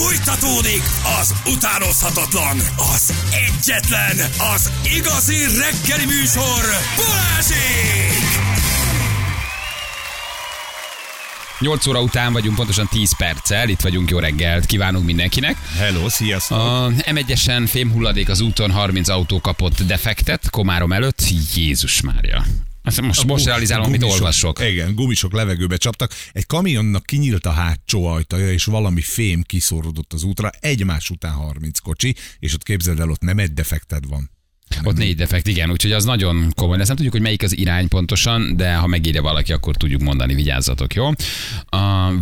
Fújtatódik az utánozhatatlan, az egyetlen, az igazi reggeli műsor, Balázsék! 8 óra után vagyunk, pontosan 10 perccel, itt vagyunk, jó reggelt, kívánunk mindenkinek. Hello, sziasztok! A M1-esen fémhulladék az úton, 30 autó kapott defektet, Komárom előtt, Jézus Mária. Ezt most, most realizálom, amit olvasok. Igen, gumisok levegőbe csaptak. Egy kamionnak kinyílt a hátsó ajtaja, és valami fém kiszórodott az útra. Egymás után 30 kocsi, és ott képzeld el, ott nem egy defekted van. Ott négy defekt, igen, úgyhogy az nagyon komoly. Ezt nem tudjuk, hogy melyik az irány pontosan, de ha megírja valaki, akkor tudjuk mondani, vigyázzatok, jó? Uh,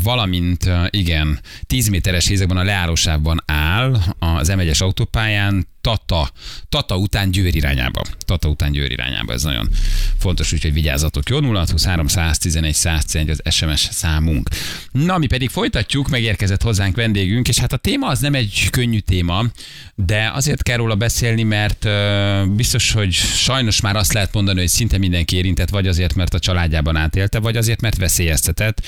valamint, uh, igen, 10 méteres hézekben a leállósávban áll az M1-es autópályán Tata, Tata után Győr irányába. Tata után Győr irányába, ez nagyon fontos, úgyhogy vigyázzatok. Jó, 0623 111 111 az SMS számunk. Na, mi pedig folytatjuk, megérkezett hozzánk vendégünk, és hát a téma az nem egy könnyű téma, de azért kell róla beszélni, mert biztos, hogy sajnos már azt lehet mondani, hogy szinte mindenki érintett, vagy azért, mert a családjában átélte, vagy azért, mert veszélyeztetett,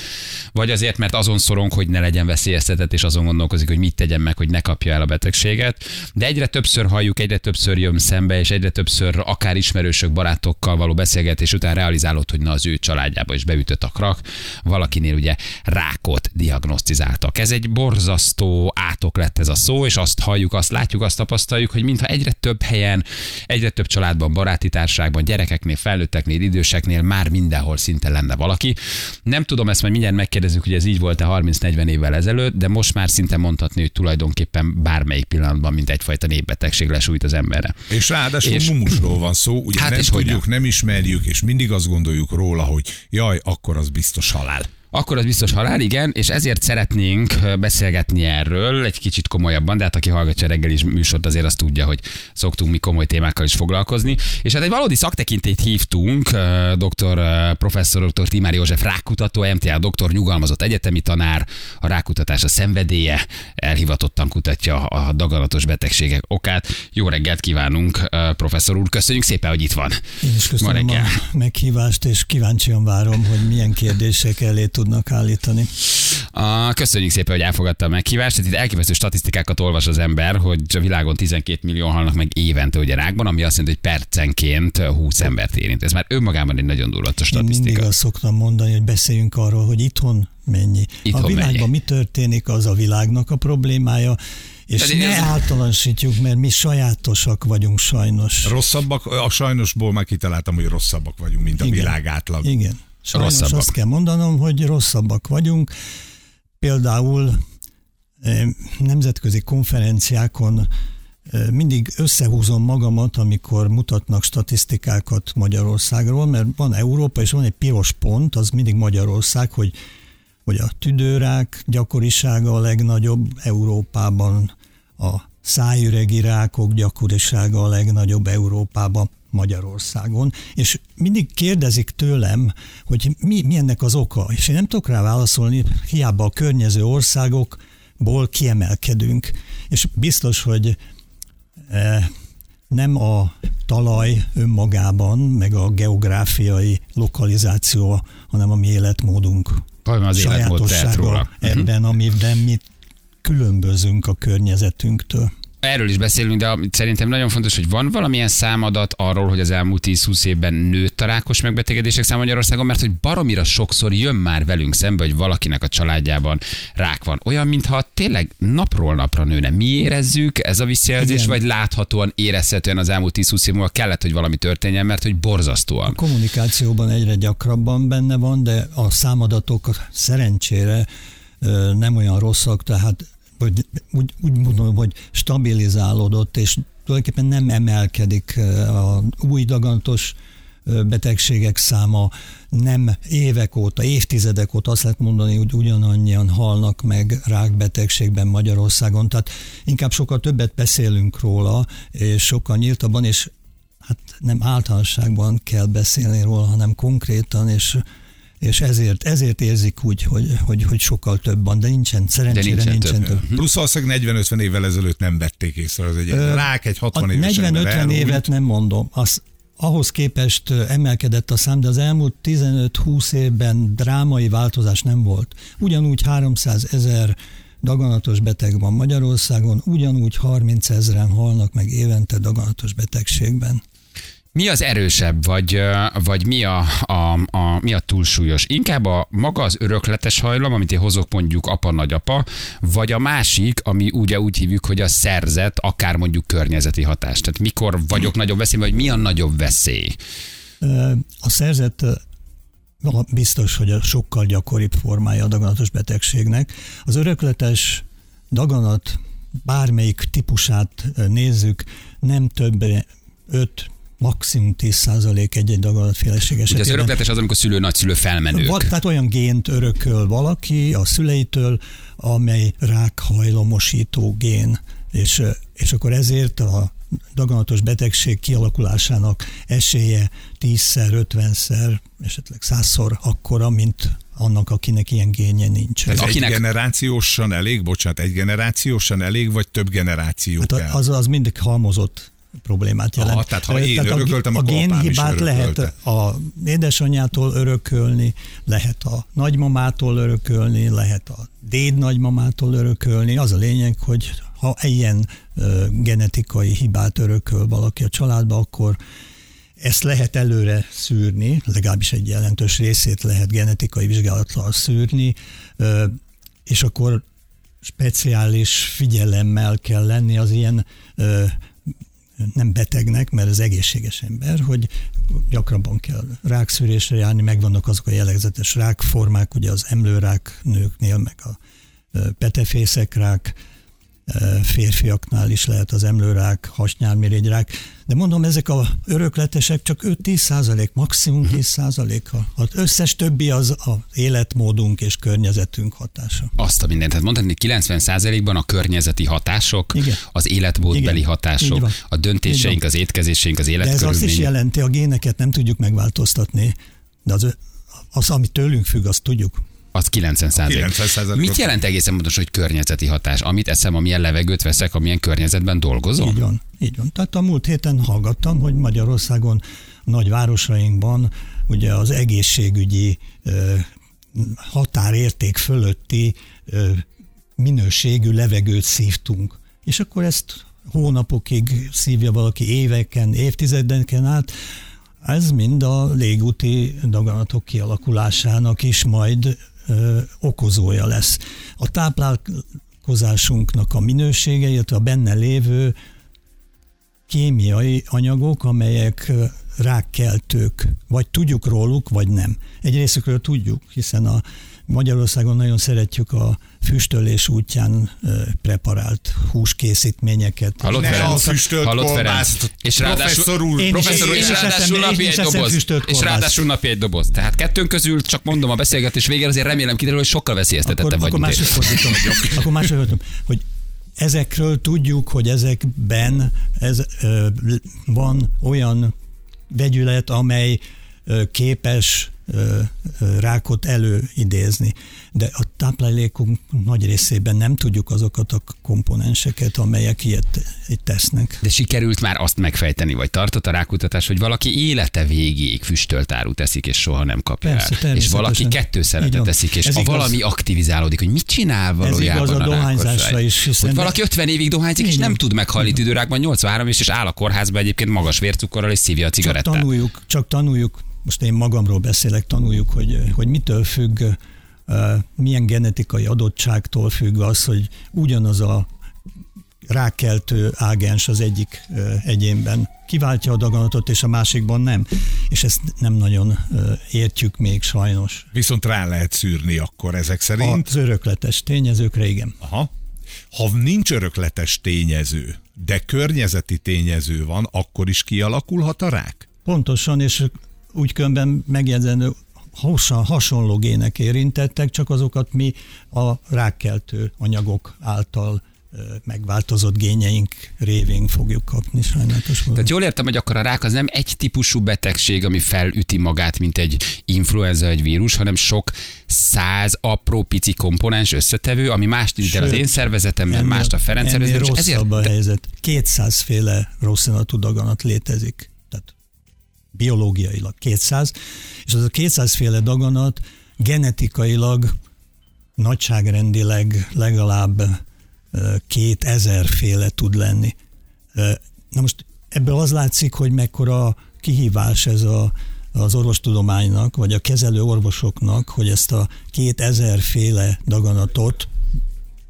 vagy azért, mert azon szorong, hogy ne legyen veszélyeztetett, és azon gondolkozik, hogy mit tegyen meg, hogy ne kapja el a betegséget. De egyre többször halljuk, egyre többször jön szembe, és egyre többször akár ismerősök, barátokkal való beszélgetés után realizálod, hogy na az ő családjába is beütött a krak, valakinél ugye rákot diagnosztizáltak. Ez egy borzasztó átok lett ez a szó, és azt halljuk, azt látjuk, azt tapasztaljuk, hogy mintha egyre több helyen, egyre több családban, baráti társaságban, gyerekeknél, felnőtteknél, időseknél már mindenhol szinte lenne valaki. Nem tudom, ezt majd mindjárt megkérdezzük, hogy ez így volt-e 30-40 évvel ezelőtt, de most már szinte mondhatni, hogy tulajdonképpen bármelyik pillanatban, mint egyfajta népbetegség lesújt az emberre. És ráadásul És- mumusról van szó, ugye Hát nem és tudjuk, nem. nem ismerjük, és mindig azt gondoljuk róla, hogy jaj, akkor az biztos halál. Akkor az biztos halál, igen, és ezért szeretnénk beszélgetni erről egy kicsit komolyabban, de hát aki hallgatja a reggeli műsort, azért azt tudja, hogy szoktunk mi komoly témákkal is foglalkozni. És hát egy valódi szaktekintélyt hívtunk, dr. professzor dr. Timár József rákutató, MTA doktor, nyugalmazott egyetemi tanár, a rákutatás a szenvedélye, elhivatottan kutatja a daganatos betegségek okát. Jó reggelt kívánunk, professzor úr, köszönjük szépen, hogy itt van. Én is Ma köszönöm reggel. a meghívást, és kíváncsian várom, hogy milyen kérdések elé tudnak állítani. A, köszönjük szépen, hogy elfogadta a meghívást. Tehát itt elképesztő statisztikákat olvas az ember, hogy a világon 12 millió halnak meg évente ugye rákban, ami azt jelenti, hogy percenként 20 embert érint. Ez már önmagában egy nagyon durva Én mindig statisztika. azt szoktam mondani, hogy beszéljünk arról, hogy itthon mennyi. Itthon a világban mennyi. mi történik, az a világnak a problémája, és Pedig ne ez- általánosítjuk, mert mi sajátosak vagyunk sajnos. Rosszabbak, a sajnosból már kitaláltam, hogy rosszabbak vagyunk, mint a Igen. világ átlag. Igen. Sajnos Rosszabbak. azt kell mondanom, hogy rosszabbak vagyunk. Például eh, nemzetközi konferenciákon eh, mindig összehúzom magamat, amikor mutatnak statisztikákat Magyarországról, mert van Európa, és van egy piros pont, az mindig Magyarország, hogy, hogy a tüdőrák gyakorisága a legnagyobb Európában, a szájüregi rákok gyakorisága a legnagyobb Európában, Magyarországon, és mindig kérdezik tőlem, hogy mi, mi ennek az oka, és én nem tudok rá válaszolni, hiába a környező országokból kiemelkedünk, és biztos, hogy eh, nem a talaj önmagában, meg a geográfiai lokalizáció, hanem a mi életmódunk Hanem az életmód tehet róla. sajátossága ebben, amiben mi különbözünk a környezetünktől. Erről is beszélünk, de szerintem nagyon fontos, hogy van valamilyen számadat arról, hogy az elmúlt 10-20 évben nőtt a rákos megbetegedések száma Magyarországon, mert hogy baromira sokszor jön már velünk szembe, hogy valakinek a családjában rák van. Olyan, mintha tényleg napról napra nőne. Mi érezzük ez a visszajelzés, vagy láthatóan, érezhetően az elmúlt 10-20 év múlva kellett, hogy valami történjen, mert hogy borzasztóan. kommunikációban egyre gyakrabban benne van, de a számadatok szerencsére nem olyan rosszak, tehát hogy úgy, úgy mondom, hogy stabilizálódott, és tulajdonképpen nem emelkedik a új daganatos ö, betegségek száma, nem évek óta, évtizedek óta azt lehet mondani, hogy ugyanannyian halnak meg rákbetegségben Magyarországon, tehát inkább sokkal többet beszélünk róla, és sokkal nyíltabban, és hát nem általánosságban kell beszélni róla, hanem konkrétan, és, és ezért, ezért érzik úgy, hogy, hogy, hogy sokkal több van, de nincsen, szerencsére nincsen nincsen, több. több. Plusz valószínűleg 40-50 évvel ezelőtt nem vették észre az egy Ö, rák egy 60 A éves ember 40-50 elhunyt. évet nem mondom, az, ahhoz képest emelkedett a szám, de az elmúlt 15-20 évben drámai változás nem volt. Ugyanúgy 300 ezer daganatos beteg van Magyarországon, ugyanúgy 30 ezeren halnak meg évente daganatos betegségben. Mi az erősebb, vagy, vagy mi, a, a, a, mi a túlsúlyos? Inkább a maga az örökletes hajlam, amit én hozok mondjuk apa-nagyapa, vagy a másik, ami ugye úgy hívjuk, hogy a szerzet, akár mondjuk környezeti hatás. Tehát mikor vagyok nagyobb veszélyben, vagy mi a nagyobb veszély? A szerzet ö, a- biztos, hogy a sokkal gyakoribb formája a daganatos betegségnek. Az örökletes daganat bármelyik típusát nézzük, nem több 5 maximum 10 százalék egy-egy daganatféleség Ugye az esetében. örökletes az, amikor szülő, nagyszülő felmenők. Tehát olyan gént örököl valaki a szüleitől, amely rákhajlamosító gén, és, és akkor ezért a daganatos betegség kialakulásának esélye 10-szer, 50-szer, esetleg 100-szor akkora, mint annak, akinek ilyen génje nincs. Ez Akinek- egy generációsan elég, bocsánat, egy generációsan elég, vagy több generáció Hát kell? az, az mindig halmozott problémát jelent. Aha, tehát ha én a, örököltem, a is génhibát lehet a édesanyjától örökölni, lehet a nagymamától örökölni, lehet a déd nagymamától örökölni. Az a lényeg, hogy ha ilyen ö, genetikai hibát örököl valaki a családba, akkor ezt lehet előre szűrni, legalábbis egy jelentős részét lehet genetikai vizsgálattal szűrni, ö, és akkor speciális figyelemmel kell lenni az ilyen ö, nem betegnek, mert az egészséges ember, hogy gyakrabban kell rákszűrésre járni, megvannak azok a jellegzetes rákformák, ugye az emlőrák nőknél, meg a ö, petefészekrák, ö, férfiaknál is lehet az emlőrák, hasnyálmirigyrák, de mondom, ezek a örökletesek csak 5-10 százalék, maximum 10 százalék. Az összes többi az az életmódunk és környezetünk hatása. Azt a mindent. Tehát mondhatni, hogy 90%-ban a környezeti hatások, Igen. az életmódbeli Igen. Hatások, a döntéseink, az étkezéseink, az De ez azt is életkörülmények. jelenti, a géneket nem tudjuk megváltoztatni, de az, az ami tőlünk függ, azt tudjuk. Az 90 százalék. 90%-ot. Mit jelent egészen pontosan, hogy környezeti hatás? Amit eszem, amilyen levegőt veszek, amilyen környezetben dolgozom? Így van, így van. Tehát a múlt héten hallgattam, hogy Magyarországon a nagy városainkban ugye az egészségügyi határérték fölötti minőségű levegőt szívtunk. És akkor ezt hónapokig szívja valaki éveken, évtizedeken át, ez mind a légúti daganatok kialakulásának is majd okozója lesz. A táplálkozásunknak a minősége, illetve a benne lévő kémiai anyagok, amelyek rákkeltők, vagy tudjuk róluk, vagy nem. Egy részükről tudjuk, hiszen a Magyarországon nagyon szeretjük a füstölés útján preparált húskészítményeket. Hallott Ne Ferenc? a füstölt Hallott kolbászt? És ráadásul, professzor úr, Én professzor úr, és ráadásul napi egy doboz. füstölt És ráadásul napi egy doboz. Tehát kettőnk közül csak mondom a beszélgetés végén, azért remélem kiderül, hogy sokkal akkor, veszélyeztetettebb vagy, akkor máshogy fordítom. akkor máshogy fordítom, hogy ezekről tudjuk, hogy ezekben ez, ö, van olyan vegyület, amely ö, képes rákot előidézni. De a táplálékunk nagy részében nem tudjuk azokat a komponenseket, amelyek ilyet, tesznek. De sikerült már azt megfejteni, vagy tartott a rákutatás, hogy valaki élete végéig füstölt árut teszik, és soha nem kapja Persze, el. És valaki Így kettőszeletet van. teszik, és Ez ha igaz. valami aktivizálódik, hogy mit csinál valójában igaz a rákos dohányzásra is, hiszen Hogy valaki 50 évig dohányzik, és nem tud meghalni tüdőrákban, 83 és, és áll a kórházba egyébként magas vércukorral, és szívja a Csak cigarettát. tanuljuk, csak tanuljuk, most én magamról beszélek, tanuljuk, hogy, hogy mitől függ, milyen genetikai adottságtól függ az, hogy ugyanaz a rákeltő ágens az egyik egyénben kiváltja a daganatot, és a másikban nem. És ezt nem nagyon értjük még sajnos. Viszont rá lehet szűrni akkor ezek szerint. Az örökletes tényezőkre igen. Aha. Ha nincs örökletes tényező, de környezeti tényező van, akkor is kialakulhat a rák? Pontosan, és úgy különben megjegyzendő, hosszan hasonló gének érintettek, csak azokat mi a rákkeltő anyagok által megváltozott génjeink révén fogjuk kapni sajnálatos módon. Tehát jól értem, hogy akkor a rák az nem egy típusú betegség, ami felüti magát, mint egy influenza, egy vírus, hanem sok száz apró pici komponens összetevő, ami mást int el az én szervezetemben, ennél- mást a Ferenc ennél szervezetemben, ezért rosszabb a helyzet. 200 féle rosszinatú daganat létezik. Biológiailag 200, és az a 200 féle daganat genetikailag nagyságrendileg legalább két ezer féle tud lenni. Na most ebből az látszik, hogy mekkora kihívás ez a, az orvostudománynak, vagy a kezelő orvosoknak, hogy ezt a két ezer féle daganatot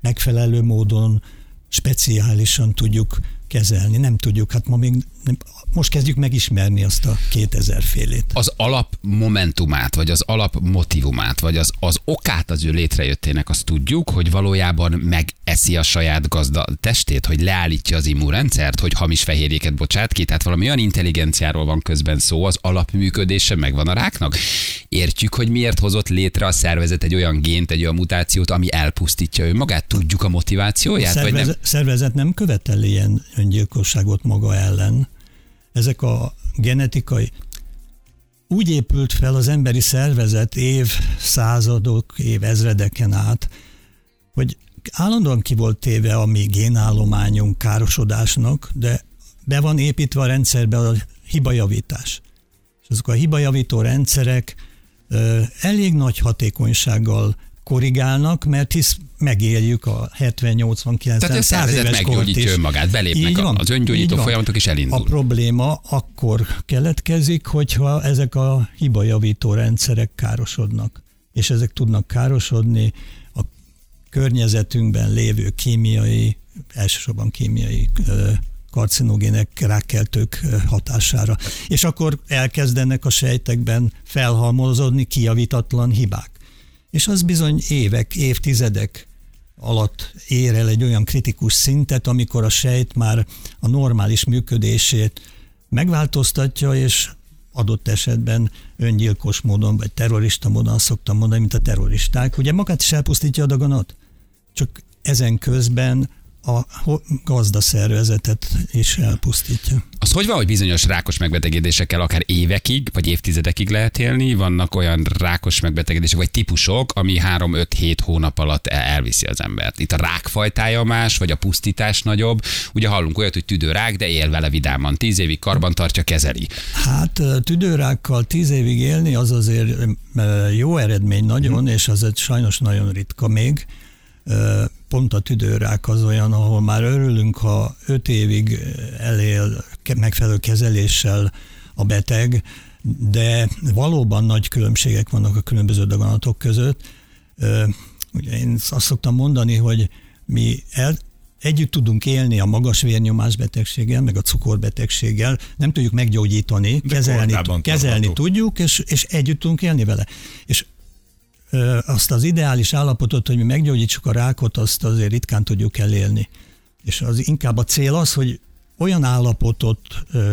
megfelelő módon speciálisan tudjuk kezelni. Nem tudjuk, hát ma még most kezdjük megismerni azt a 2000 félét. Az alap momentumát, vagy az alap motivumát, vagy az, az okát az ő létrejöttének, azt tudjuk, hogy valójában megeszi a saját gazda testét, hogy leállítja az immunrendszert, hogy hamis fehérjéket bocsát ki, tehát valami olyan intelligenciáról van közben szó, az alapműködése megvan a ráknak. Értjük, hogy miért hozott létre a szervezet egy olyan gént, egy olyan mutációt, ami elpusztítja önmagát? Tudjuk a motivációját? A szervezet, vagy nem? szervezet nem követel ilyen öngyilkosságot maga ellen ezek a genetikai úgy épült fel az emberi szervezet év századok, év ezredeken át, hogy állandóan ki volt téve a mi génállományunk károsodásnak, de be van építve a rendszerbe a hibajavítás. És azok a hibajavító rendszerek elég nagy hatékonysággal korrigálnak, mert hisz megéljük a 70-80-90 Tehát a szervezet meggyógyítja önmagát, belépnek van, az öngyógyító folyamatok is elindul. A probléma akkor keletkezik, hogyha ezek a hibajavító rendszerek károsodnak. És ezek tudnak károsodni a környezetünkben lévő kémiai, elsősorban kémiai karcinogének, rákkeltők hatására. És akkor elkezdenek a sejtekben felhalmozódni kiavítatlan hibák. És az bizony évek, évtizedek alatt ér el egy olyan kritikus szintet, amikor a sejt már a normális működését megváltoztatja, és adott esetben öngyilkos módon, vagy terrorista módon azt szoktam mondani, mint a terroristák. Ugye magát is elpusztítja a daganat, csak ezen közben a gazdaszervezetet is elpusztítja. Az hogy van, hogy bizonyos rákos megbetegedésekkel akár évekig, vagy évtizedekig lehet élni? Vannak olyan rákos megbetegedések, vagy típusok, ami 3-5-7 hónap alatt elviszi az embert. Itt a rákfajtája más, vagy a pusztítás nagyobb. Ugye hallunk olyat, hogy tüdőrák, de él vele vidáman. 10 évig karban tartja, kezeli. Hát tüdőrákkal 10 évig élni az azért jó eredmény nagyon, hmm. és az egy sajnos nagyon ritka még pont a tüdőrák az olyan, ahol már örülünk, ha öt évig elél megfelelő kezeléssel a beteg, de valóban nagy különbségek vannak a különböző daganatok között. Ugye én azt szoktam mondani, hogy mi el, együtt tudunk élni a magas vérnyomás betegséggel, meg a cukorbetegséggel, nem tudjuk meggyógyítani, de kezelni, kezelni tudjuk, és, és együtt tudunk élni vele. És azt az ideális állapotot, hogy mi meggyógyítsuk a rákot, azt azért ritkán tudjuk elérni. És az inkább a cél az, hogy olyan állapotot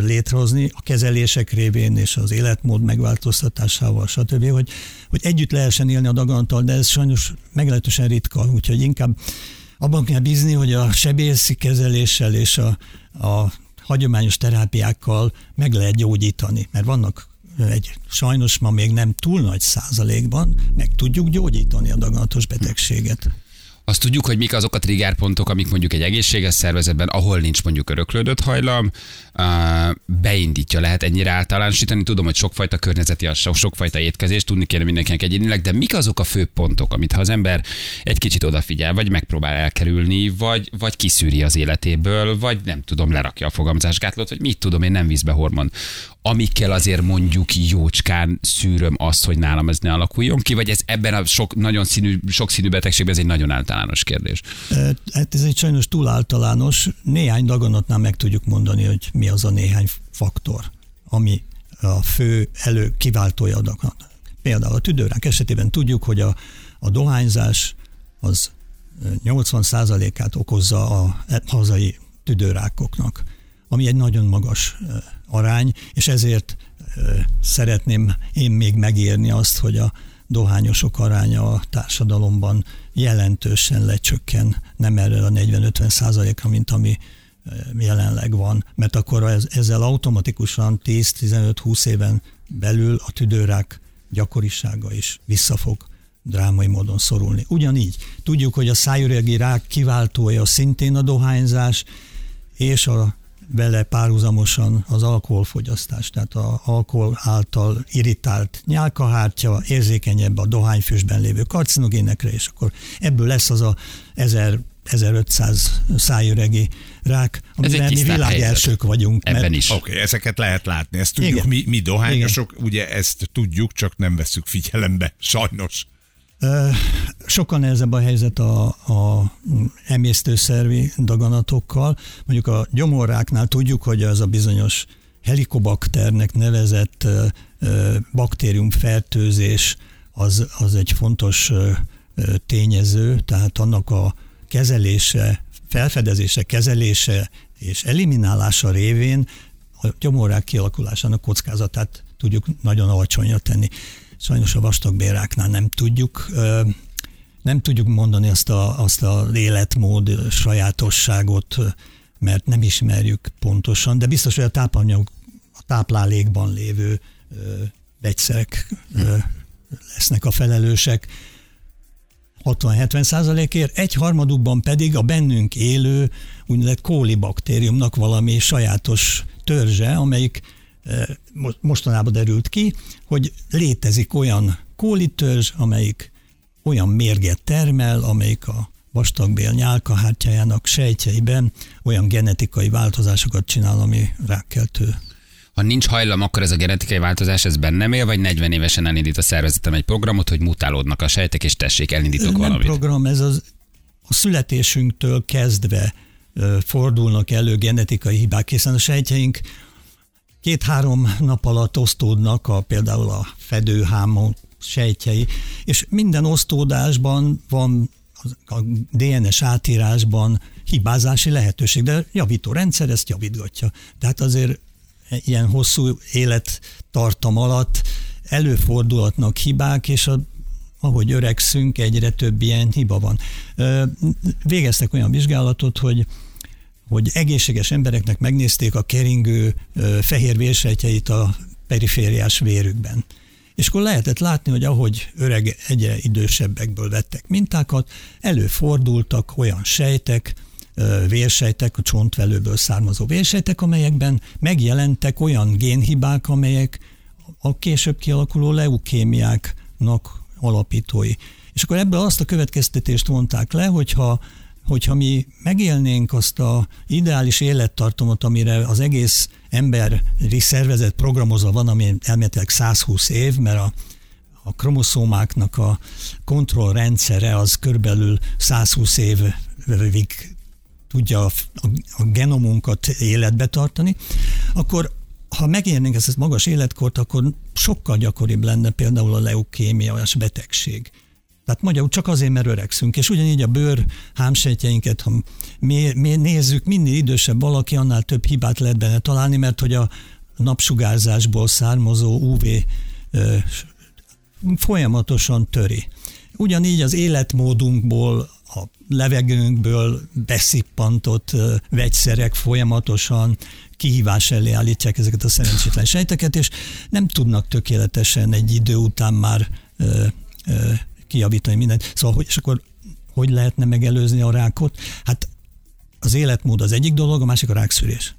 létrehozni a kezelések révén és az életmód megváltoztatásával, stb., hogy, hogy együtt lehessen élni a daganattal, de ez sajnos meglehetősen ritka, úgyhogy inkább abban kell bízni, hogy a sebészi kezeléssel és a, a hagyományos terápiákkal meg lehet gyógyítani, mert vannak egy sajnos ma még nem túl nagy százalékban meg tudjuk gyógyítani a daganatos betegséget. Azt tudjuk, hogy mik azok a triggerpontok, amik mondjuk egy egészséges szervezetben, ahol nincs mondjuk öröklődött hajlam, beindítja, lehet ennyire általánosítani. Tudom, hogy sokfajta környezeti, sokfajta étkezés, tudni kéne mindenkinek egyénileg, de mik azok a fő pontok, amit ha az ember egy kicsit odafigyel, vagy megpróbál elkerülni, vagy, vagy kiszűri az életéből, vagy nem tudom, lerakja a fogamzásgátlót, vagy mit tudom én, nem vízbe hormon amikkel azért mondjuk jócskán szűröm azt, hogy nálam ez ne alakuljon ki, vagy ez ebben a sok, nagyon színű, sokszínű betegségben ez egy nagyon általános kérdés? Hát ez egy sajnos túl általános. Néhány daganatnál meg tudjuk mondani, hogy mi az a néhány faktor, ami a fő elő kiváltója a daganat. Például a tüdőrák esetében tudjuk, hogy a, a dohányzás az 80%-át okozza a hazai tüdőrákoknak, ami egy nagyon magas arány, és ezért szeretném én még megérni azt, hogy a dohányosok aránya a társadalomban jelentősen lecsökken, nem erre a 40-50 százalékra, mint ami jelenleg van, mert akkor ezzel automatikusan 10-15-20 éven belül a tüdőrák gyakorisága is visszafog drámai módon szorulni. Ugyanígy tudjuk, hogy a szájüregi rák kiváltója szintén a dohányzás, és a vele párhuzamosan az alkoholfogyasztás, tehát az alkohol által irritált nyálkahártya, érzékenyebb a dohányfüstben lévő karcinogénekre, és akkor ebből lesz az a 1000 1500 szájüregi rák, amiben mi világ elsők vagyunk. Ebben mert... is. Oké, okay, ezeket lehet látni, ezt tudjuk, Igen. mi, mi dohányosok, Igen. ugye ezt tudjuk, csak nem veszük figyelembe, sajnos. Sokkal nehezebb a helyzet a, a emésztőszervi daganatokkal. Mondjuk a gyomorráknál tudjuk, hogy az a bizonyos helikobakternek nevezett baktériumfertőzés az, az egy fontos tényező, tehát annak a kezelése, felfedezése, kezelése és eliminálása révén a gyomorrák kialakulásának kockázatát tudjuk nagyon alacsonyra tenni. Sajnos a vastagbéráknál nem tudjuk nem tudjuk mondani azt a, azt a életmód sajátosságot, mert nem ismerjük pontosan, de biztos, hogy a tápanyag, a táplálékban lévő vegyszerek ö, lesznek a felelősek. 60-70 százalékért, egy harmadukban pedig a bennünk élő úgynevezett kólibaktériumnak valami sajátos törzse, amelyik mostanában derült ki, hogy létezik olyan kólitörzs, amelyik olyan mérget termel, amelyik a vastagbél nyálkahártyájának sejtjeiben olyan genetikai változásokat csinál, ami rákkeltő ha nincs hajlam, akkor ez a genetikai változás ez bennem él, vagy 40 évesen elindít a szervezetem egy programot, hogy mutálódnak a sejtek, és tessék, elindítok Nem valamit. program, ez az, a születésünktől kezdve fordulnak elő genetikai hibák, hiszen a sejtjeink két-három nap alatt osztódnak a, például a fedőhámok sejtjei, és minden osztódásban van a DNS átírásban hibázási lehetőség, de javító rendszer ezt javítgatja. Tehát azért ilyen hosszú élettartam alatt előfordulhatnak hibák, és a, ahogy öregszünk, egyre több ilyen hiba van. Végeztek olyan vizsgálatot, hogy hogy egészséges embereknek megnézték a keringő fehér vérsejtjeit a perifériás vérükben. És akkor lehetett látni, hogy ahogy öreg, egyre idősebbekből vettek mintákat, előfordultak olyan sejtek, vérsejtek, a csontvelőből származó vérsejtek, amelyekben megjelentek olyan génhibák, amelyek a később kialakuló leukémiáknak alapítói. És akkor ebből azt a következtetést vonták le, hogyha hogyha mi megélnénk azt a ideális élettartamot, amire az egész emberi szervezet programozva van, ami elméletileg 120 év, mert a, a kromoszómáknak a kontrollrendszere az körülbelül 120 évig tudja a, a, genomunkat életbe tartani, akkor ha megérnénk ezt a magas életkort, akkor sokkal gyakoribb lenne például a leukémiás betegség. Tehát magyarul csak azért, mert öregszünk, és ugyanígy a bőr hámsejtjeinket, ha mi, mi nézzük, minél idősebb valaki, annál több hibát lehet benne találni, mert hogy a napsugárzásból származó UV ö, folyamatosan töri. Ugyanígy az életmódunkból, a levegőnkből beszippantott vegyszerek folyamatosan kihívás elé állítják ezeket a szerencsétlen sejteket, és nem tudnak tökéletesen egy idő után már ö, ö, kijavítani mindent. Szóval, hogy, és akkor hogy lehetne megelőzni a rákot? Hát az életmód az egyik dolog, a másik a rákszűrés.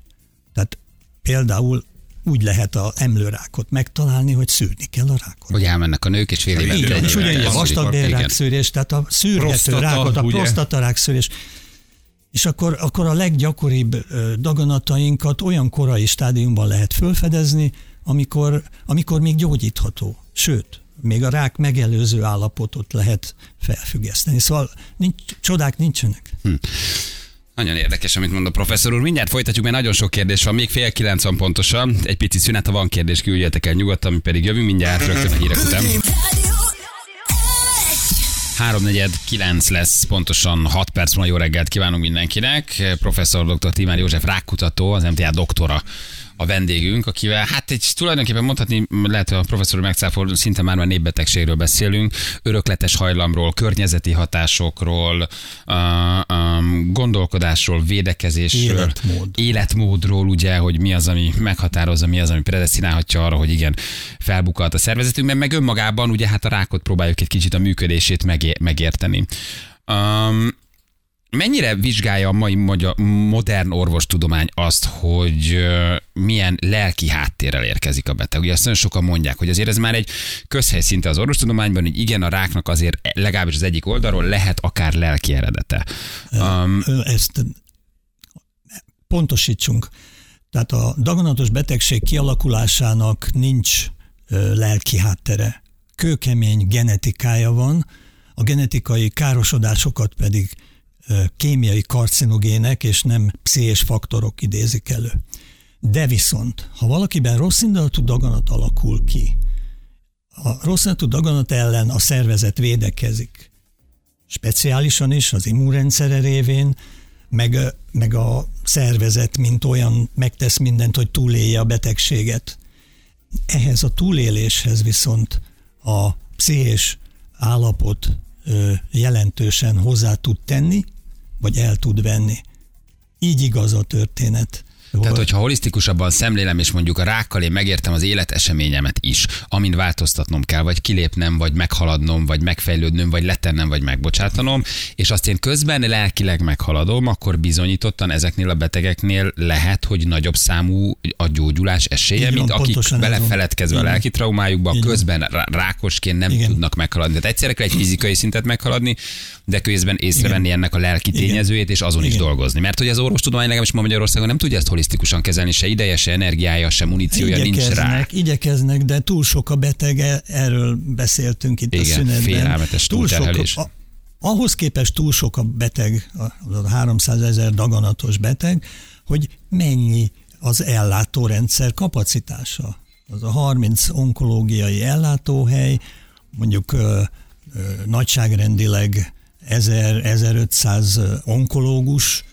Tehát például úgy lehet a emlőrákot megtalálni, hogy szűrni kell a rákot. Hogy elmennek a nők, és fél évet. Igen, és ugyanígy a vastagbélrákszűrés, tehát a szűrgető prostata, rákot, a prostatarákszűrés. És akkor, akkor a leggyakoribb daganatainkat olyan korai stádiumban lehet fölfedezni, amikor, amikor még gyógyítható. Sőt, még a rák megelőző állapotot lehet felfüggeszteni. Szóval nincs, csodák nincsenek. Hm. Nagyon érdekes, amit mond a professzor úr. Mindjárt folytatjuk, mert nagyon sok kérdés van, még fél kilenc van pontosan. Egy pici szünet, ha van kérdés, küldjetek el nyugodtan, mi pedig jövünk mindjárt rögtön a hírek után. 3.49 lesz, pontosan 6 perc múlva jó reggelt kívánunk mindenkinek. Professzor dr. Timár József rákutató, az MTA doktora a vendégünk, akivel hát egy tulajdonképpen mondhatni, lehet, hogy a professzor megcáfol, szinte már már népbetegségről beszélünk, örökletes hajlamról, környezeti hatásokról, gondolkodásról, védekezésről, Életmód. életmódról, ugye, hogy mi az, ami meghatározza, mi az, ami predestinálhatja arra, hogy igen, felbukalt a szervezetünkben, meg önmagában ugye hát a rákot próbáljuk egy kicsit a működését megérteni. Um, mennyire vizsgálja a mai magyar, modern orvostudomány azt, hogy milyen lelki háttérrel érkezik a beteg? Ugye azt nagyon sokan mondják, hogy azért ez már egy közhely szinte az orvostudományban, hogy igen, a ráknak azért legalábbis az egyik oldalról lehet akár lelki eredete. Um, Ezt pontosítsunk. Tehát a daganatos betegség kialakulásának nincs lelki háttere. Kőkemény genetikája van, a genetikai károsodásokat pedig kémiai karcinogének és nem pszichés faktorok idézik elő. De viszont, ha valakiben rossz indulatú daganat alakul ki, a rossz indulatú daganat ellen a szervezet védekezik, speciálisan is, az immunrendszere révén, meg, meg a szervezet, mint olyan megtesz mindent, hogy túlélje a betegséget. Ehhez a túléléshez viszont a pszichés állapot jelentősen hozzá tud tenni, vagy el tud venni. Így igaz a történet. Tehát, hogyha holisztikusabban szemlélem, és mondjuk a rákkal én megértem az életeseményemet is, amin változtatnom kell, vagy kilépnem, vagy meghaladnom, vagy megfejlődnöm, vagy letennem, vagy megbocsátanom, és azt én közben lelkileg meghaladom, akkor bizonyítottan ezeknél a betegeknél lehet, hogy nagyobb számú a gyógyulás esélye, van, mint akik belefeledkezve a Így van. lelki traumájukba, van. közben rá- rákosként nem Igen. tudnak meghaladni. Tehát egyszerre kell egy fizikai szintet meghaladni, de közben észrevenni ennek a lelki Igen. tényezőjét, és azon is Igen. dolgozni. Mert hogy az orvostudomány legalábbis ma Magyarországon nem tudja ezt holisztikusan kezelni, se ideje, se energiája, se muníciója nincs rá. igyekeznek, de túl sok a beteg, erről beszéltünk itt a Igen, szünetben. félelmetes túl sok, túlterhelés. a, ahhoz képest túl sok a beteg, a, a 300 ezer daganatos beteg, hogy mennyi az ellátórendszer kapacitása. Az a 30 onkológiai ellátóhely, mondjuk ö, ö, nagyságrendileg 1000-1500 onkológus,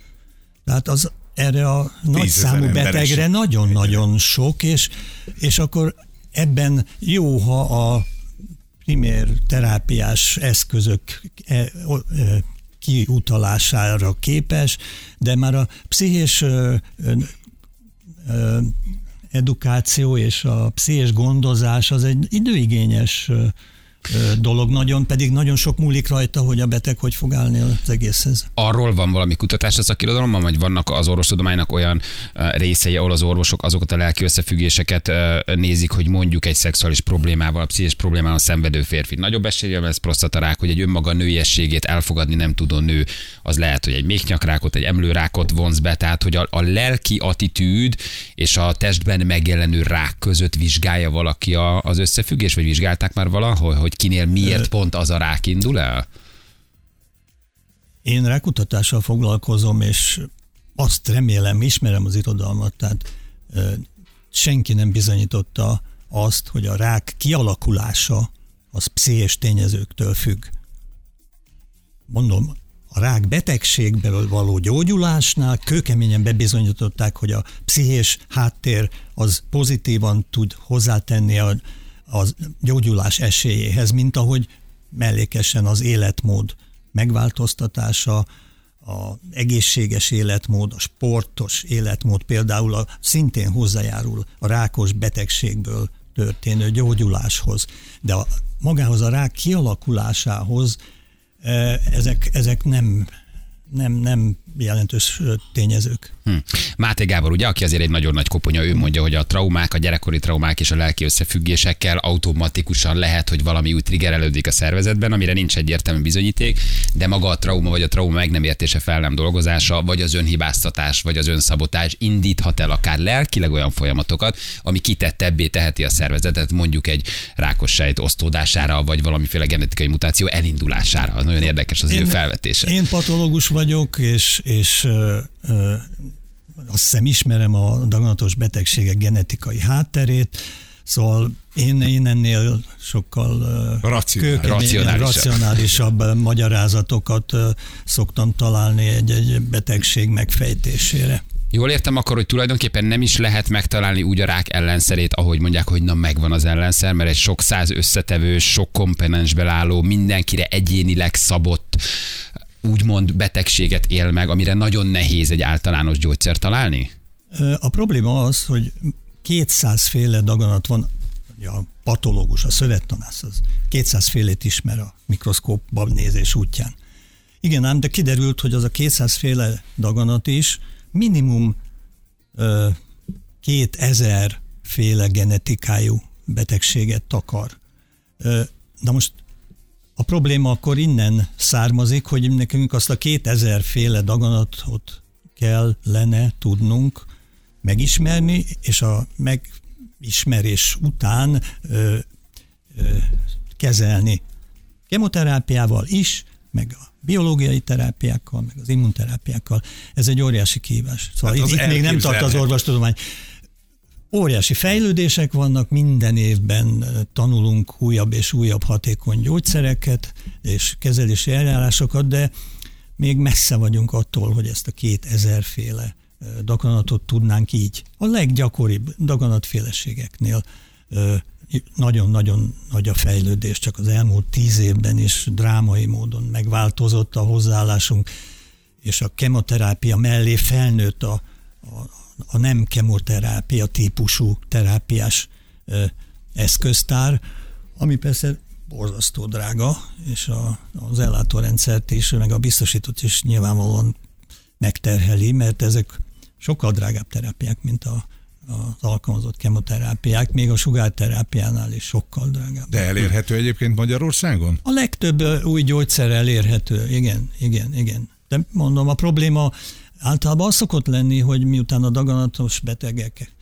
tehát az erre a nagy számú betegre nagyon-nagyon sok, és, és akkor ebben jó, ha a primér terápiás eszközök e, e, kiutalására képes, de már a pszichés edukáció és a pszichés gondozás az egy időigényes dolog, nagyon pedig nagyon sok múlik rajta, hogy a beteg hogy fog állni az egészhez. arról van valami kutatás a szakirodalomban, vagy vannak az orvostudománynak olyan részei, ahol az orvosok azokat a lelki összefüggéseket nézik, hogy mondjuk egy szexuális problémával, pszichés problémával szenvedő férfi nagyobb esélye lesz prostatarák, hogy egy önmaga nőiességét elfogadni nem tudó nő, az lehet, hogy egy méhnyakrákot, egy emlőrákot vonz be, tehát hogy a, a lelki attitűd és a testben megjelenő rák között vizsgálja valaki a, az összefüggés, vagy vizsgálták már valahol, hogy kinél miért pont az a rák indul el? Én rákutatással foglalkozom, és azt remélem, ismerem az irodalmat, tehát senki nem bizonyította azt, hogy a rák kialakulása az pszichés tényezőktől függ. Mondom, a rák betegségből való gyógyulásnál kőkeményen bebizonyították, hogy a pszichés háttér az pozitívan tud hozzátenni a, a gyógyulás esélyéhez, mint ahogy mellékesen az életmód megváltoztatása, a egészséges életmód, a sportos életmód például a, szintén hozzájárul a rákos betegségből történő gyógyuláshoz. De a, magához a rák kialakulásához eh, ezek, ezek nem, nem, nem jelentős tényezők. Hm. Máté Gábor, ugye, aki azért egy nagyon nagy koponya, ő mondja, hogy a traumák, a gyerekkori traumák és a lelki összefüggésekkel automatikusan lehet, hogy valami úgy triggerelődik a szervezetben, amire nincs egyértelmű bizonyíték, de maga a trauma, vagy a trauma meg nem értése, fel nem dolgozása, vagy az önhibáztatás, vagy az önszabotás indíthat el akár lelkileg olyan folyamatokat, ami kitettebbé teheti a szervezetet, mondjuk egy rákos sejt osztódására, vagy valamiféle genetikai mutáció elindulására. Az nagyon érdekes az ő felvetése. Én patológus vagyok, és, és ö, ö, azt hiszem ismerem a daganatos betegségek genetikai hátterét, szóval én, én ennél sokkal kőkemény- Racionálisabb. racionálisabb magyarázatokat szoktam találni egy, egy betegség megfejtésére. Jól értem akkor, hogy tulajdonképpen nem is lehet megtalálni úgy a rák ellenszerét, ahogy mondják, hogy na megvan az ellenszer, mert egy sok száz összetevő, sok komponensből álló, mindenkire egyénileg szabott úgymond betegséget él meg, amire nagyon nehéz egy általános gyógyszer találni? A probléma az, hogy 200 féle daganat van, a patológus, a szövettanász az 200 félét ismer a mikroszkópban nézés útján. Igen ám, de kiderült, hogy az a 200 féle daganat is minimum ö, 2000 féle genetikájú betegséget takar. Ö, na most a probléma akkor innen származik, hogy nekünk azt a 2000 féle daganatot kell lenne tudnunk megismerni, és a megismerés után ö, ö, kezelni. Kemoterápiával is, meg a biológiai terápiákkal, meg az immunterápiákkal. Ez egy óriási kihívás. Szóval hát itt, itt még nem tart az orvostudomány. Óriási fejlődések vannak, minden évben tanulunk újabb és újabb hatékony gyógyszereket és kezelési eljárásokat, de még messze vagyunk attól, hogy ezt a két ezerféle daganatot tudnánk így. A leggyakoribb daganatféleségeknél nagyon-nagyon nagy a fejlődés, csak az elmúlt tíz évben is drámai módon megváltozott a hozzáállásunk, és a kemoterápia mellé felnőtt a, a, a nem kemoterápia típusú terápiás eszköztár, ami persze borzasztó drága, és a, az ellátórendszert is, meg a biztosítót is nyilvánvalóan megterheli, mert ezek sokkal drágább terápiák, mint a, az alkalmazott kemoterápiák, még a sugárterápiánál is sokkal drágább. De elérhető egyébként Magyarországon? A legtöbb új gyógyszer elérhető, igen, igen, igen. De mondom, a probléma általában az szokott lenni, hogy miután a daganatos betegek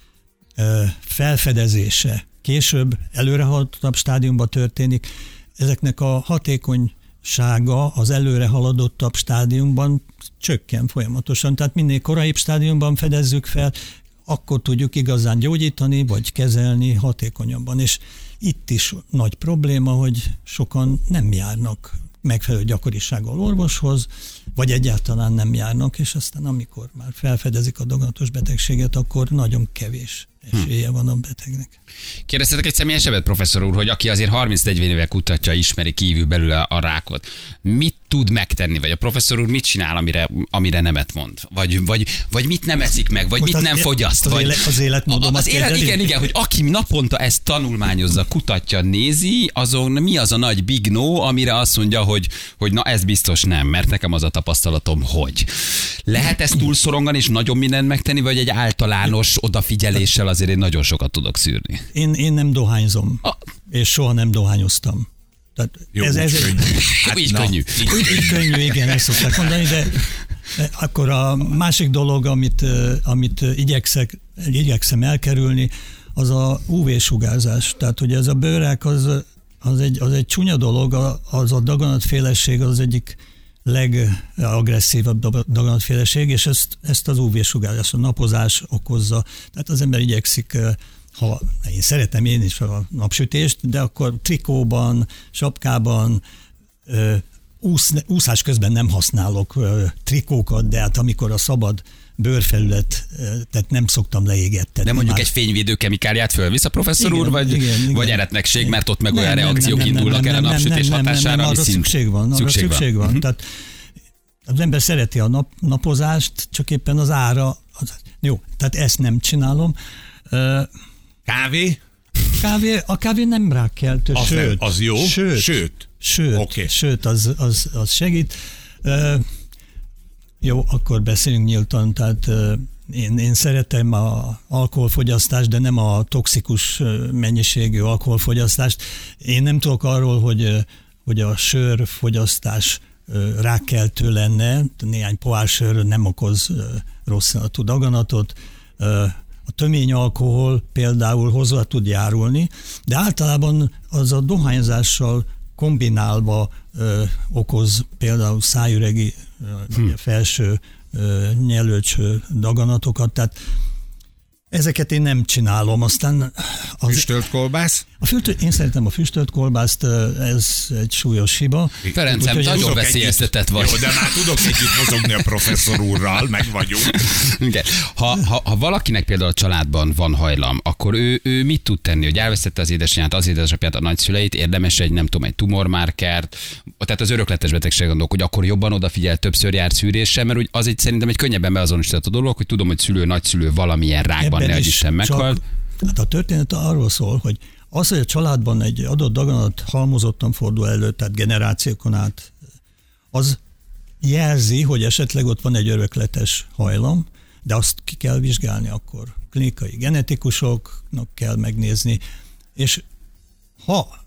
felfedezése később, előrehaladottabb stádiumban történik, ezeknek a hatékonysága az előre haladottabb stádiumban csökken folyamatosan. Tehát minél koraibb stádiumban fedezzük fel, akkor tudjuk igazán gyógyítani, vagy kezelni hatékonyabban. És itt is nagy probléma, hogy sokan nem járnak megfelelő gyakorisággal orvoshoz, vagy egyáltalán nem járnak, és aztán amikor már felfedezik a daganatos betegséget, akkor nagyon kevés esélye van a betegnek. Kérdeztetek egy személyesebbet, professzor úr, hogy aki azért 30-40 éve kutatja, ismeri kívül belül a rákot, mit tud megtenni, vagy a professzor úr mit csinál, amire, amire nemet mond? Vagy, vagy, vagy mit nem eszik meg, vagy mit nem fogyaszt? Vagy, az életmódomat az élet, Igen, igen, hogy aki naponta ezt tanulmányozza, kutatja, nézi, azon mi az a nagy big no, amire azt mondja, hogy, hogy na ez biztos nem, mert nekem az a tapasztalatom, hogy. Lehet ezt túlszorongani és nagyon mindent megtenni, vagy egy általános odafigyeléssel azért én nagyon sokat tudok szűrni? Én, én nem dohányzom, a... és soha nem dohányoztam. Tehát Jó, ez, ez könnyű. Hát, így na. könnyű. Úgy, így könnyű, igen, ezt szokták mondani, de akkor a másik dolog, amit, amit igyekszek, igyekszem elkerülni, az a UV-sugárzás. Tehát, hogy ez a bőrák az, az, egy, az egy csúnya dolog, az a daganatfélesség az egyik legagresszívabb daganatféleség, és ezt, ezt az UV-sugárzás, a napozás okozza. Tehát az ember igyekszik ha én szeretem én is a napsütést, de akkor trikóban, sapkában, úsz, úszás közben nem használok trikókat, de hát amikor a szabad bőrfelület, tehát nem szoktam leégettetni. De mondjuk már. egy fényvédő kemikáliát fölvisz a professzor igen, úr, vagy, igen, igen. vagy eretnekség, mert ott meg nem, olyan nem, reakciók nem, nem, indulnak el a napsütés nem, nem, hatására, nem, nem, arra szint... szükség van. Arra szükség, szükség van. van. Uh-huh. Tehát az ember szereti a nap, napozást, csak éppen az ára, az, jó, tehát ezt nem csinálom. Kávé? Kávé, a kávé nem rákkeltő, az sőt. Nem, az jó? Sőt. Sőt. Sőt, okay. sőt az, az, az segít. Uh, jó, akkor beszéljünk nyíltan, tehát uh, én, én szeretem a alkoholfogyasztást, de nem a toxikus mennyiségű alkoholfogyasztást. Én nem tudok arról, hogy, hogy a sörfogyasztás rákkeltő lenne, néhány pohár sör nem okoz rossz daganatot, a tömény alkohol például hozzá tud járulni, de általában az a dohányzással kombinálva ö, okoz például szájüregi ö, hm. felső ö, nyelőcső daganatokat, tehát Ezeket én nem csinálom, aztán... Az, füstölt kolbász? A füstölt, én szeretem a füstölt kolbászt, ez egy súlyos hiba. Ferencem, Úgy, nagyon veszélyeztetett vagy. Jó, de már tudok együtt mozogni a professzor úrral, meg vagyunk. Igen. Ha, ha, ha, valakinek például a családban van hajlam, akkor ő, ő mit tud tenni, hogy elvesztette az édesanyját, az édesapját, a nagyszüleit, érdemes egy, nem tudom, egy tumormárkert, tehát az örökletes betegség gondolok, hogy akkor jobban odafigyel, többször jár szűrésre, mert úgy az egy szerintem egy könnyebben beazonosítható dolog, hogy tudom, hogy szülő, nagyszülő valamilyen rákban ne Isten meghalt. Hát a történet arról szól, hogy az, hogy a családban egy adott daganat halmozottan fordul elő, tehát generációkon át, az jelzi, hogy esetleg ott van egy örökletes hajlam, de azt ki kell vizsgálni akkor. Klinikai genetikusoknak kell megnézni, és ha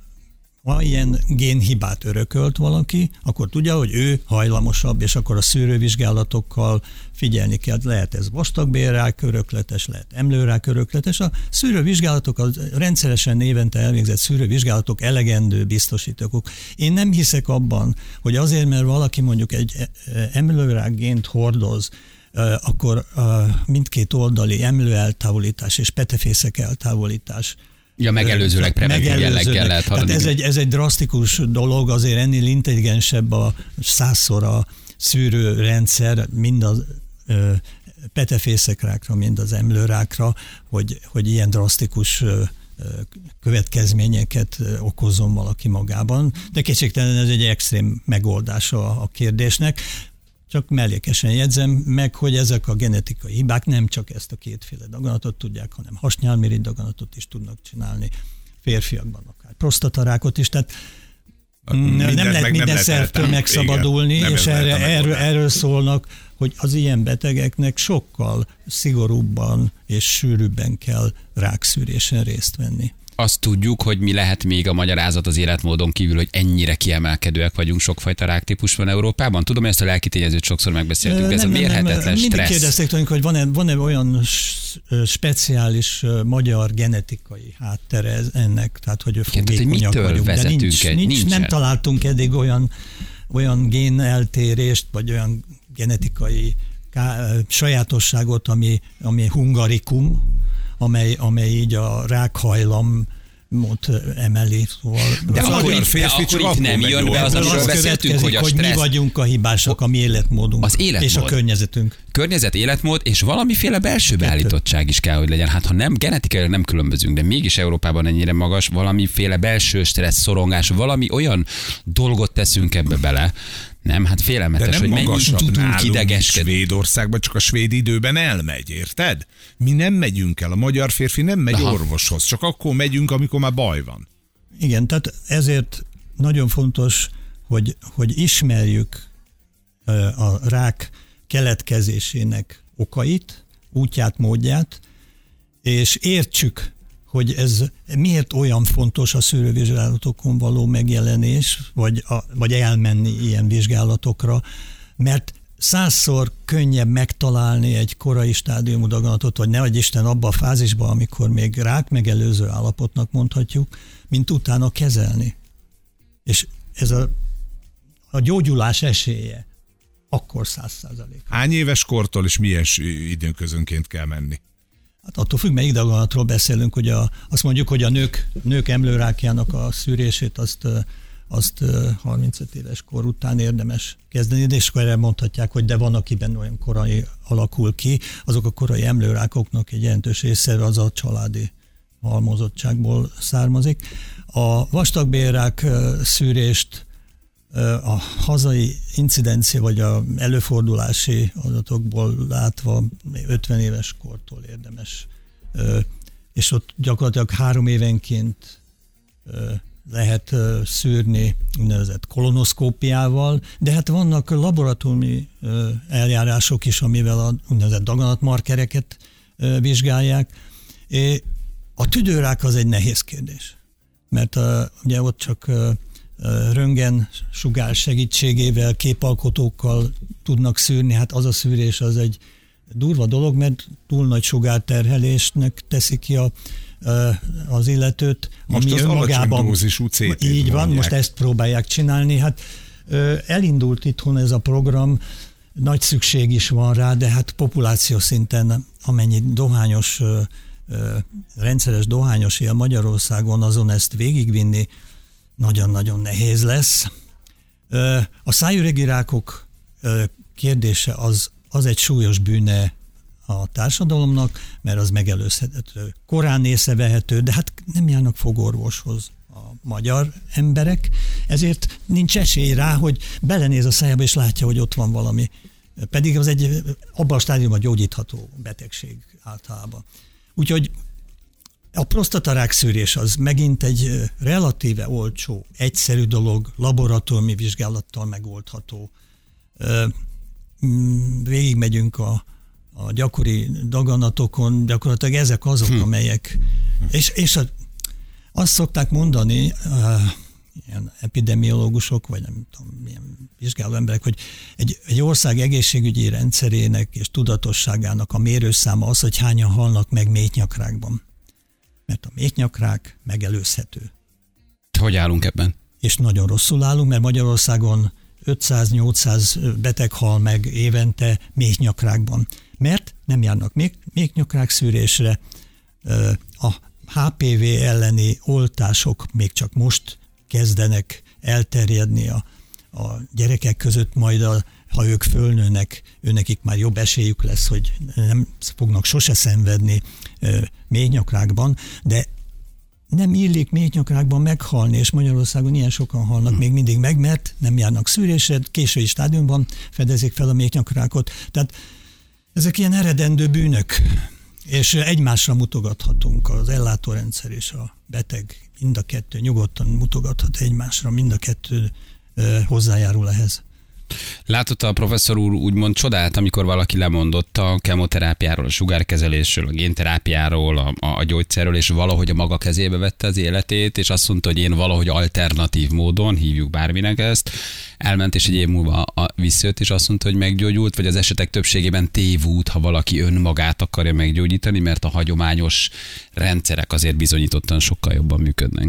ha ilyen génhibát örökölt valaki, akkor tudja, hogy ő hajlamosabb, és akkor a szűrővizsgálatokkal figyelni kell. Lehet ez vastagbélrák örökletes, lehet emlőrák örökletes. A szűrővizsgálatok, a rendszeresen évente elvégzett szűrővizsgálatok elegendő biztosítókok. Én nem hiszek abban, hogy azért, mert valaki mondjuk egy emlőrák gént hordoz, akkor mindkét oldali emlőeltávolítás és petefészek eltávolítás Ja, megelőzőleg preventív jelleggel lehet hallani. ez egy, ez egy drasztikus dolog, azért ennél intelligensebb a százszor a szűrőrendszer, mind a ö, petefészekrákra, mind az emlőrákra, hogy, hogy ilyen drasztikus ö, következményeket okozom valaki magában, de kétségtelen ez egy extrém megoldása a kérdésnek. Csak mellékesen jegyzem meg, hogy ezek a genetikai hibák nem csak ezt a kétféle daganatot tudják, hanem hasnyálmirigy daganatot is tudnak csinálni, férfiakban akár prostatarákot is, tehát Mindent nem lehet minden szervtől megszabadulni, igen, és erre, erről, erről szólnak, hogy az ilyen betegeknek sokkal szigorúbban és sűrűbben kell rákszűrésen részt venni azt tudjuk, hogy mi lehet még a magyarázat az életmódon kívül, hogy ennyire kiemelkedőek vagyunk, sokfajta ráktípus van Európában. Tudom, hogy ezt a lelki tényezőt sokszor megbeszéltük, de ez nem, a mérhetetlen nem, stressz. Mindig kérdezték tőlünk, hogy van-e, van-e olyan speciális magyar genetikai háttere ennek, tehát hogy fogékonyak vagyunk. De nincs, egy, nincs, nem találtunk eddig olyan, olyan gén eltérést, vagy olyan genetikai ká, sajátosságot, ami, ami hungarikum, amely, amely így a rákhajlam mot emeli. Szóval de akkor itt, de akkor itt nem jön be az, amiről beszéltünk, hogy a stressz... hogy mi vagyunk a hibásak, a mi életmódunk az életmód. és a környezetünk. Környezet, életmód és valamiféle belső beállítottság is kell, hogy legyen. Hát ha nem genetikailag nem különbözünk, de mégis Európában ennyire magas, valamiféle belső stressz, szorongás, valami olyan dolgot teszünk ebbe bele, nem, hát félelmetes, nem hogy mennyit tudunk idegeskedni. Svédországban csak a svéd időben elmegy, érted? Mi nem megyünk el, a magyar férfi nem megy Aha. orvoshoz, csak akkor megyünk, amikor már baj van. Igen, tehát ezért nagyon fontos, hogy, hogy ismerjük a rák keletkezésének okait, útját, módját, és értsük hogy ez miért olyan fontos a szűrővizsgálatokon való megjelenés, vagy, a, vagy elmenni ilyen vizsgálatokra, mert százszor könnyebb megtalálni egy korai stádiumú daganatot, vagy nehogy Isten abba a fázisba, amikor még rák megelőző állapotnak mondhatjuk, mint utána kezelni. És ez a, a gyógyulás esélye akkor száz százalék. Hány éves kortól és milyen időközönként kell menni? Hát attól függ, melyik daganatról beszélünk, hogy a, azt mondjuk, hogy a nők, nők emlőrákjának a szűrését azt azt 35 éves kor után érdemes kezdeni, de és akkor erre mondhatják, hogy de van, akiben olyan korai alakul ki, azok a korai emlőrákoknak egy jelentős része az a családi halmozottságból származik. A vastagbélrák szűrést a hazai incidencia vagy a előfordulási adatokból látva 50 éves kortól érdemes, és ott gyakorlatilag három évenként lehet szűrni úgynevezett kolonoszkópiával, de hát vannak laboratóriumi eljárások is, amivel a úgynevezett daganatmarkereket vizsgálják. A tüdőrák az egy nehéz kérdés, mert ugye ott csak röngen sugár segítségével, képalkotókkal tudnak szűrni, hát az a szűrés az egy durva dolog, mert túl nagy sugárterhelésnek teszi ki a, az illetőt, most ami az önmagában... dózisú Így van, most ezt próbálják csinálni. Hát elindult itthon ez a program, nagy szükség is van rá, de hát populáció szinten amennyi dohányos, rendszeres dohányos él Magyarországon, azon ezt végigvinni, nagyon-nagyon nehéz lesz. A szájüregi rákok kérdése az, az egy súlyos bűne a társadalomnak, mert az megelőzhető. Korán észrevehető, de hát nem járnak fogorvoshoz a magyar emberek, ezért nincs esély rá, hogy belenéz a szájába és látja, hogy ott van valami. Pedig az egy abban a stádiumban gyógyítható betegség általában. Úgyhogy a prostatarák szűrés az megint egy relatíve olcsó, egyszerű dolog, laboratóriumi vizsgálattal megoldható. mm, végigmegyünk a, a gyakori daganatokon, gyakorlatilag ezek azok, hm. amelyek, és, és a, azt szokták mondani, ilyen epidemiológusok, vagy nem tudom, milyen vizsgáló emberek, hogy egy, egy ország egészségügyi rendszerének és tudatosságának a mérőszáma az, hogy hányan halnak meg méhnyakrákban. Mert a méhnyakrák megelőzhető. Hogy állunk ebben? És nagyon rosszul állunk, mert Magyarországon 500-800 beteg hal meg évente méhnyakrákban. Mert nem járnak még, méhnyakrák szűrésre, a HPV elleni oltások még csak most kezdenek elterjedni a, a gyerekek között, majd a, ha ők fölnőnek, őnekik már jobb esélyük lesz, hogy nem fognak sose szenvedni méhnyakrákban, de nem illik méhnyakrákban meghalni, és Magyarországon ilyen sokan halnak hmm. még mindig meg, mert nem járnak szűrésre, késői stádiumban fedezik fel a méhnyakrákot. Tehát ezek ilyen eredendő bűnök, és egymásra mutogathatunk, az ellátórendszer és a beteg, mind a kettő nyugodtan mutogathat egymásra, mind a kettő hozzájárul ehhez. Látott a professzor úr úgymond csodát, amikor valaki lemondott a kemoterápiáról, a sugárkezelésről, a génterápiáról, a, a gyógyszerről, és valahogy a maga kezébe vette az életét, és azt mondta, hogy én valahogy alternatív módon, hívjuk bárminek ezt, elment, és egy év múlva a, visszajött, és azt mondta, hogy meggyógyult, vagy az esetek többségében tévút, ha valaki önmagát akarja meggyógyítani, mert a hagyományos rendszerek azért bizonyítottan sokkal jobban működnek.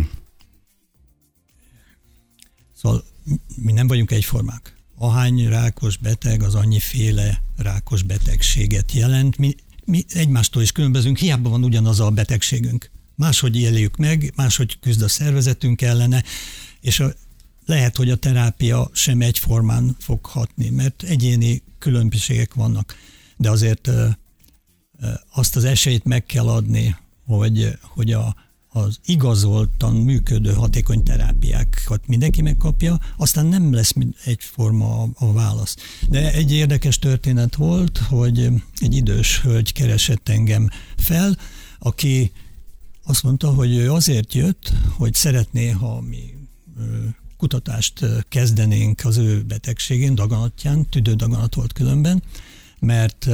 Szóval mi nem vagyunk egyformák ahány rákos beteg az annyiféle rákos betegséget jelent. Mi, mi egymástól is különbözünk, hiába van ugyanaz a betegségünk. Máshogy éljük meg, máshogy küzd a szervezetünk ellene, és a, lehet, hogy a terápia sem egyformán fog hatni, mert egyéni különbségek vannak, de azért azt az esélyt meg kell adni, hogy, hogy a, az igazoltan működő hatékony terápiákat mindenki megkapja, aztán nem lesz egyforma a, válasz. De egy érdekes történet volt, hogy egy idős hölgy keresett engem fel, aki azt mondta, hogy ő azért jött, hogy szeretné, ha mi kutatást kezdenénk az ő betegségén, daganatján, tüdődaganat volt különben, mert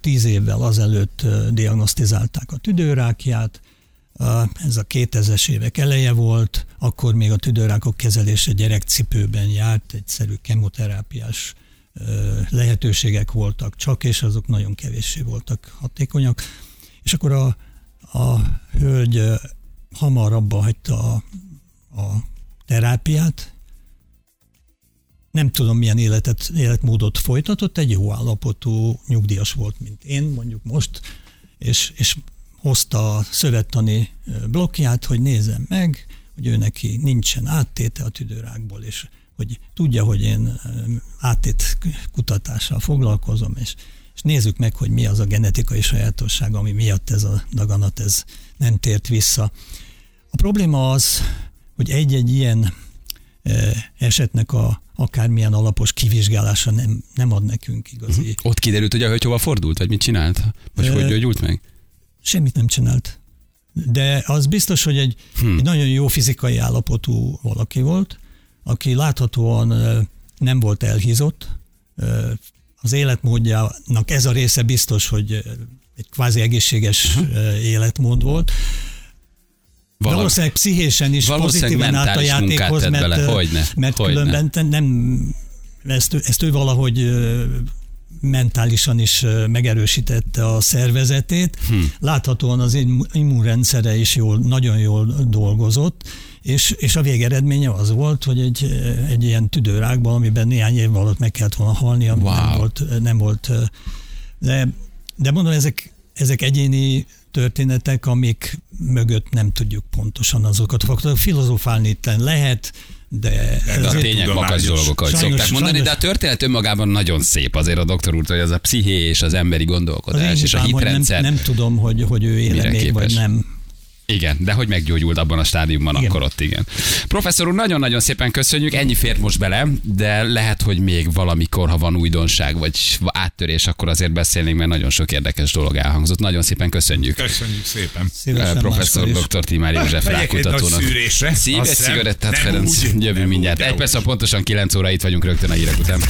tíz évvel azelőtt diagnosztizálták a tüdőrákját, ez a 2000-es évek eleje volt, akkor még a tüdőrákok kezelése gyerekcipőben járt, egyszerű kemoterápiás lehetőségek voltak csak, és azok nagyon kevéssé voltak hatékonyak. És akkor a, a hölgy hamar abba hagyta a, a terápiát, nem tudom milyen életet, életmódot folytatott, egy jó állapotú nyugdíjas volt, mint én mondjuk most, és, és hozta a szövettani blokkját, hogy nézem meg, hogy ő neki nincsen áttéte a tüdőrákból, és hogy tudja, hogy én áttét kutatással foglalkozom, és, és nézzük meg, hogy mi az a genetikai sajátosság, ami miatt ez a daganat ez nem tért vissza. A probléma az, hogy egy-egy ilyen esetnek a akármilyen alapos kivizsgálása nem, nem ad nekünk igazi. Uh-huh. Ott kiderült, hogy a hölgy hova fordult, vagy mit csinált? Vagy e, hogy gyógyult meg? Semmit nem csinált. De az biztos, hogy egy, hmm. egy nagyon jó fizikai állapotú valaki volt, aki láthatóan nem volt elhízott. Az életmódjának ez a része biztos, hogy egy kvázi egészséges uh-huh. életmód volt. Valami, valószínűleg pszichésen is pozitívan állt a játékhoz, mert, bele. Hogyne, mert hogyne. különben nem, ezt, ezt ő valahogy mentálisan is megerősítette a szervezetét. Hm. Láthatóan az immunrendszere is jól, nagyon jól dolgozott, és, és a végeredménye az volt, hogy egy, egy ilyen tüdőrákban, amiben néhány év alatt meg kellett volna halni, wow. nem volt, nem volt de, de mondom, ezek, ezek egyéni történetek, amik mögött nem tudjuk pontosan azokat. Filozofálni lehet, de ez a tények magas dolgok, ahogy sajnos, szokták mondani, sajnos. de a történet önmagában nagyon szép azért a doktor úr, hogy az a psziché és az emberi gondolkodás az és a hitrendszer. Nem, nem tudom, hogy, hogy ő éle még, vagy nem. Igen, de hogy meggyógyult abban a stádiumban, igen. akkor ott igen. Professzor úr, nagyon-nagyon szépen köszönjük, ennyi fért most bele, de lehet, hogy még valamikor, ha van újdonság vagy áttörés, akkor azért beszélnénk, mert nagyon sok érdekes dolog elhangzott. Nagyon szépen köszönjük. Köszönjük szépen. Szívesen Professzor dr. Timár József rákutatónak. Szíves cigarettát, Ferenc, jövő mindjárt. Egy perc, pontosan 9 óra itt vagyunk rögtön a hírek után.